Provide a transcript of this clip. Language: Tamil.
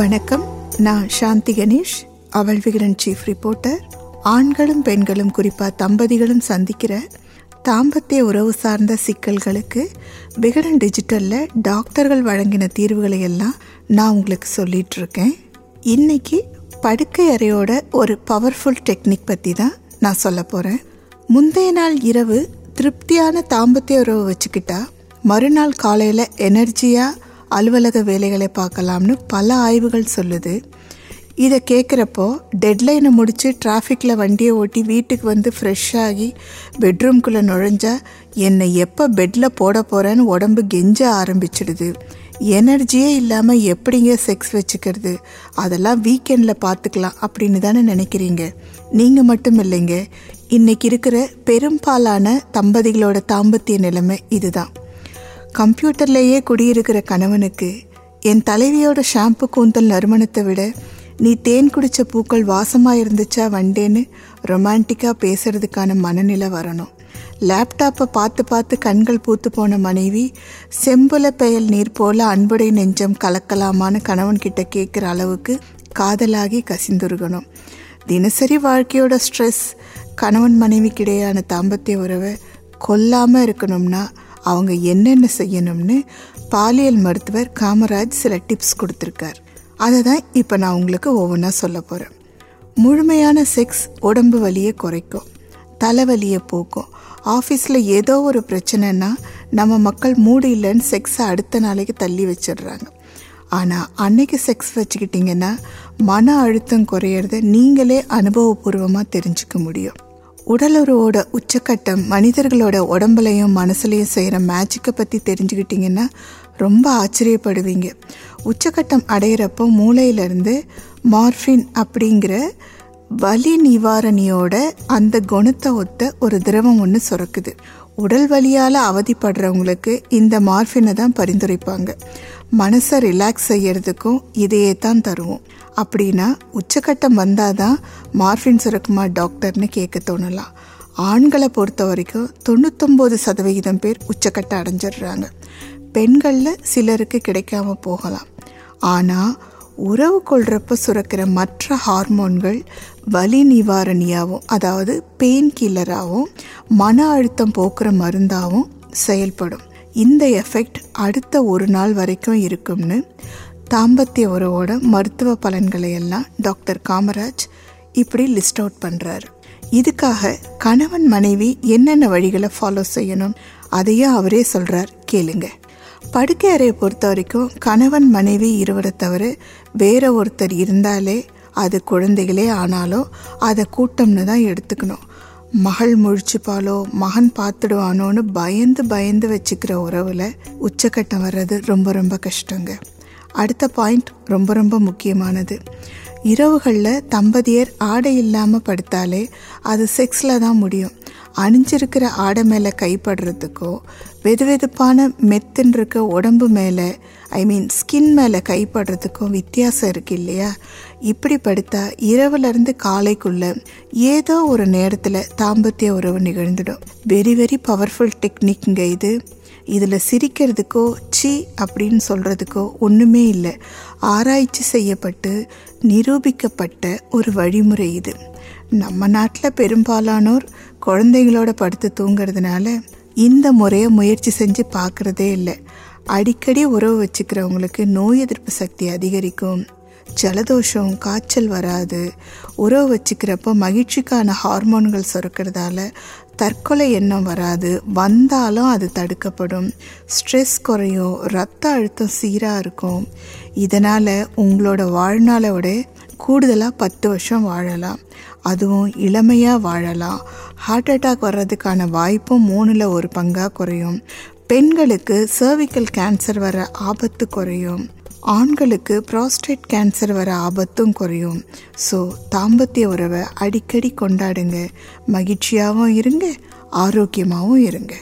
வணக்கம். நான் சாந்தி கணேஷ் அவள் விகடன் சீஃப் ரிப்போர்ட்டர் ஆண்களும் பெண்களும் குறிப்பாக தம்பதிகளும் சந்திக்கிற தாம்பத்திய உறவு சார்ந்த சிக்கல்களுக்கு விகடன் டிஜிட்டலில் டாக்டர்கள் வழங்கின தீர்வுகளை எல்லாம் நான் உங்களுக்கு சொல்லிட்டு இருக்கேன். இன்னைக்கு படுக்கை அறையோட ஒரு பவர்ஃபுல் டெக்னிக் பற்றி தான் நான் சொல்ல போகிறேன் முந்தைய நாள் இரவு திருப்தியான தாம்பத்திய உறவு வச்சுக்கிட்டா மறுநாள் காலையில் எனர்ஜியாக அலுவலக வேலைகளை பார்க்கலாம்னு பல ஆய்வுகள் சொல்லுது. இதை கேட்குறப்போ டெட்லைனை முடித்து டிராஃபிக்கில் வண்டியை ஓட்டி வீட்டுக்கு வந்து ஃப்ரெஷ்ஷாகி பெட்ரூம்குள்ளே நுழைஞ்சா என்னை எப்போ பெட்டில் போட போகிறேன்னு உடம்பு கெஞ்ச ஆரம்பிச்சிடுது. எனர்ஜியே இல்லாமல் எப்படிங்க செக்ஸ் வச்சுக்கிறது? அதெல்லாம் வீக்கெண்டில் பார்த்துக்கலாம் அப்படின்னு தானே நினைக்கிறீங்க. நீங்கள் மட்டும் இல்லைங்க. இன்னைக்கு இருக்கிற பெரும்பாலான தம்பதிகளோட தாம்பத்திய நிலைமை இதுதான். கம்ப்யூட்டர்லேயே குடியிருக்கிற கணவனுக்கு என் தலைவியோட ஷாம்பு கூந்தல் நறுமணத்தை விட நீ தேன் குடிச்ச பூக்கள் வாசமாக இருந்துச்சா வண்டேன்னு ரொமான்டிக்காக பேசுறதுக்கான மனநிலை வரணும். லேப்டாப்பை பார்த்து பார்த்து கண்கள் பூத்து போன மனைவி செம்புல பெயல் நீர் போல அன்புடை நெஞ்சம் கலக்கலாமான்னு கணவன்கிட்ட கேட்குற அளவுக்கு காதலாகி கசிந்துருகணும். தினசரி வாழ்க்கையோட ஸ்ட்ரெஸ் கணவன் மனைவிக்கிடையான தாம்பத்திய உறவை கொல்லாமல் இருக்கணும்னா அவங்க என்னென்ன செய்யணும்னு பாலியல் மருத்துவர் காமராஜ் சில டிப்ஸ் கொடுத்துருக்கார். அதை தான் இப்போ நான் உங்களுக்கு ஒவ்வொன்றா சொல்ல போகிறேன் முழுமையான செக்ஸ் உடம்பு வலியை குறைக்கும். தலைவலியை போக்கும். ஆஃபீஸில் ஏதோ ஒரு பிரச்சனைனா நம்ம மக்கள் மூடு இல்லைன்னு செக்ஸை அடுத்த நாளைக்கு தள்ளி வச்சிடுறாங்க. ஆனால் அன்னைக்கு செக்ஸ் வச்சுக்கிட்டிங்கன்னா மன அழுத்தம் குறையிறத நீங்களே அனுபவபூர்வமாக தெரிஞ்சுக்க முடியும். உடலுறவோட உச்சக்கட்டம் மனிதர்களோட உடம்புலையும் மனசுலையும் செய்கிற மேஜிக்கை பற்றி தெரிஞ்சுக்கிட்டிங்கன்னா ரொம்ப ஆச்சரியப்படுவீங்க. உச்சக்கட்டம் அடையிறப்போ மூளையிலேருந்து மார்ஃபின் அப்படிங்கிற வலி நிவாரணியோட அந்த குணத்தை ஒத்த ஒரு திரவம் ஒன்று சுரக்குது. உடல் வலியால் அவதிப்படுறவங்களுக்கு இந்த மார்ஃபினை தான் பரிந்துரைப்பாங்க. மனசை ரிலாக்ஸ் செய்யறதுக்கும் இதையே தான் தருவோம். அப்படின்னா உச்சக்கட்டம் வந்தால் தான் மார்ஃபின் சுரக்குமா டாக்டர்னு கேட்க தோணலாம். ஆண்களை பொறுத்த வரைக்கும் தொண்ணூத்தொம்பது சதவிகிதம் பேர் உச்சக்கட்டம் அடைஞ்சிடுறாங்க. பெண்களில் சிலருக்கு கிடைக்காம போகலாம். ஆனால் உறவு கொள்கிறப்ப சுரக்கிற மற்ற ஹார்மோன்கள் வலி நிவாரணியாகவும் அதாவது பெயின் கில்லராகவும் மன அழுத்தம் போக்குற மருந்தாகவும் செயல்படும். இந்த எஃபெக்ட் அடுத்த ஒரு நாள் வரைக்கும் இருக்கும்னு தாம்பத்திய உறவோட மருத்துவ பலன்களை எல்லாம் டாக்டர் காமராஜ் இப்படி லிஸ்ட் அவுட் பண்ணுறாரு இதுக்காக கணவன் மனைவி என்னென்ன வழிகளை ஃபாலோ செய்யணும் அதையே அவரே சொல்கிறார் கேளுங்கள் படுக்கை அறையை பொறுத்த வரைக்கும் கணவன் மனைவி இருவரை தவிர வேற ஒருத்தர் இருந்தாலே அது குழந்தைகளே ஆனாலும் அதை கூட்டம்னு தான் எடுத்துக்கணும். மகள் முழிச்சுப்பாலோ மகன் பார்த்துடுவானோன்னு பயந்து பயந்து வச்சுக்கிற உறவில் உச்சக்கட்டம் வர்றது ரொம்ப ரொம்ப கஷ்டங்க. அடுத்த பாயிண்ட் ரொம்ப ரொம்ப முக்கியமானது. இரவுகளில் தம்பதியர் ஆடை இல்லாமல் படுத்தாலே அது செக்ஸில் தான் முடியும். அணிஞ்சிருக்கிற ஆடை மேலே கைப்படுறதுக்கோ வெது வெதுப்பான மெத்துன்னு இருக்க உடம்பு மேலே ஐ மீன் ஸ்கின் மேலே கைப்படுறதுக்கும் வித்தியாசம் இருக்கு இல்லையா? இப்படி படுத்தா இரவுலேருந்து காலைக்குள்ளே ஏதோ ஒரு நேரத்தில் தாம்பத்திய உறவு நிகழ்ந்துடும். வெரி வெரி பவர்ஃபுல் டெக்னிக்ங்க இது. இதில் சிரிக்கிறதுக்கோ சி அப்படின்னு சொல்கிறதுக்கோ ஒன்றுமே இல்லை. ஆராய்ச்சி செய்யப்பட்டு நிரூபிக்கப்பட்ட ஒரு வழிமுறை இது. நம்ம நாட்டில் பெரும்பாலானோர் குழந்தைங்களோட படுத்து தூங்கிறதுனால இந்த முறையை முயற்சி செஞ்சு பார்க்குறதே இல்லை. அடிக்கடி உறவு வச்சுக்கிறவங்களுக்கு நோய் எதிர்ப்பு சக்தி அதிகரிக்கும். ஜலதோஷம் காய்ச்சல் வராது. உறவு வச்சுக்கிறப்ப மகிழ்ச்சிக்கான ஹார்மோன்கள் சுரக்கிறதால தற்கொலை எண்ணம் வராது. வந்தாலும் அது தடுக்கப்படும். ஸ்ட்ரெஸ் குறையும். ரத்த அழுத்தம் சீராக இருக்கும். இதனால் உங்களோட வாழ்நாளோட கூடுதலாக பத்து வருஷம் வாழலாம். அதுவும் இளமையாக வாழலாம். ஹார்ட் அட்டாக் வர்றதுக்கான வாய்ப்பும் மூணில் ஒரு பங்காக குறையும். பெண்களுக்கு சர்விக்கல் கேன்சர் வர ஆபத்து குறையும். ஆண்களுக்கு ப்ராஸ்டேட் கேன்சர் வர ஆபத்தும் குறையும். ஸோ தாம்பத்திய உறவை அடிக்கடி கொண்டாடுங்க. மகிழ்ச்சியாகவும் இருங்க ஆரோக்கியமாகவும் இருங்க.